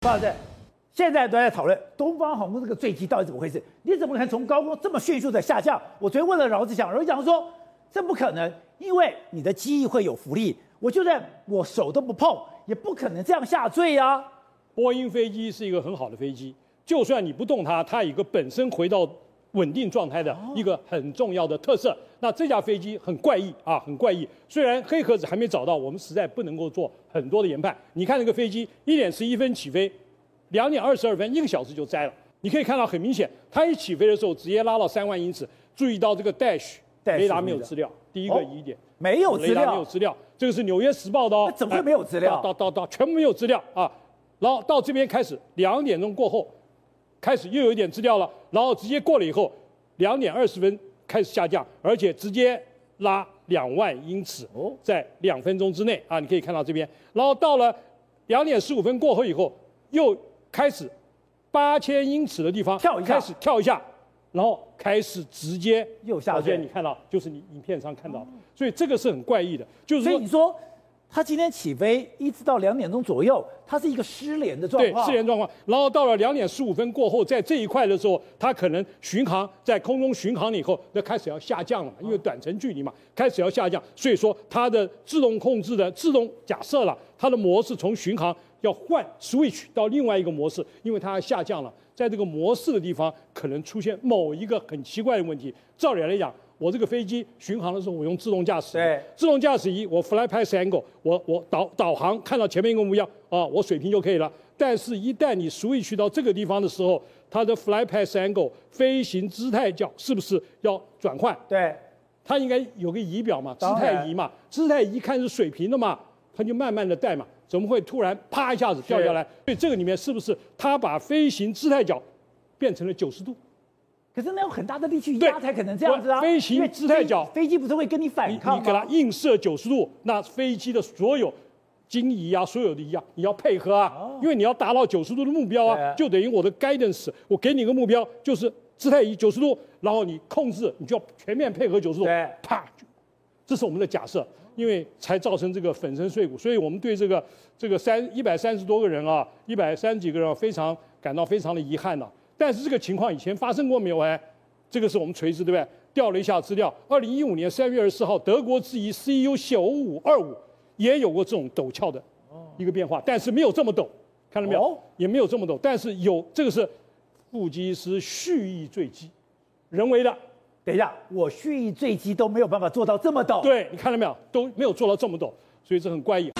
范老师，现在都在讨论东方航空这个坠机到底怎么回事？你怎么可能从高空这么迅速的下降？我昨天问了饶志祥，饶志祥说这不可能，因为你的机翼会有浮力，我就算我手都不碰，也不可能这样下坠啊。波音飞机是一个很好的飞机，就算你不动它，它一个本身回到稳定状态的一个很重要的特色。那这架飞机很怪异啊，很怪异。虽然黑盒子还没找到，我们实在不能够做很多的研判。你看那个飞机一点十一分起飞，两点二十二分，一个小时就摘了。你可以看到很明显，它一起飞的时候直接拉到三万英尺。注意到这个 dash 雷达没有资料，第一个疑点、哦、没有资料，雷达没有资料。这个是《纽约时报》的哦，怎么会没有资料？到到到，全部没有资料啊。然后到这边开始，两点钟过后，开始又有一点资料了。然后直接过了以后，两点二十分开始下降，而且直接拉两万英尺，在两分钟之内啊，你可以看到这边。然后到了两点十五分过后以后，又开始八千英尺的地方跳一下，开始跳一下，然后开始直接又下去。你看到就是你影片上看到的，所以这个是很怪异的，就是说。所以你说。他今天起飞一直到两点钟左右，它是一个失联的状况。对，失联状况。然后到了两点十五分过后，在这一块的时候，它可能巡航在空中巡航了以后，那开始要下降了，因为短程距离嘛，开始要下降。所以说它的自动控制的自动假设了，它的模式从巡航要换 switch 到另外一个模式，因为它要下降了，在这个模式的地方可能出现某一个很奇怪的问题。照理来讲。我这个飞机巡航的时候，我用自动驾驶。对，自动驾驶仪，我 fly path angle，我我导导航看到前面一个目标啊，我水平就可以了。但是，一旦你 switch 到这个地方的时候，它的 fly path angle 飞行姿态角是不是要转换？对，它应该有个仪表嘛，姿态仪嘛，姿态仪看是水平的嘛，它就慢慢的带嘛，怎么会突然啪一下子掉下来？所以这个里面是不是它把飞行姿态角变成了九十度？可是那有很大的力气压才可能这样子啊！飞行姿态角，飞机不是会跟你反抗吗？你，你给它映射九十度，那飞机的所有经仪啊，所有的仪啊，你要配合啊，哦、因为你要达到九十度的目标啊，就等于我的 guidance，我给你个目标就是姿态仪九十度，然后你控制，你就要全面配合九十度，啪，这是我们的假设，因为才造成这个粉身碎骨，所以我们对这个这个三一百三十多个人啊，一百三十几个人、啊、非常感到非常的遗憾呢、啊。但是这个情况以前发生过没有？哎，这个是我们垂直对不对？调了一下资料，二零一五年三月二十四号，德国之仪 CU 九五二五也有过这种陡峭的一个变化，但是没有这么陡，看到没有？也没有这么陡，但是有这个是副机是蓄意坠机，人为的。等一下，我蓄意坠机都没有办法做到这么陡。对，你看到没有？都没有做到这么陡，所以这很怪异。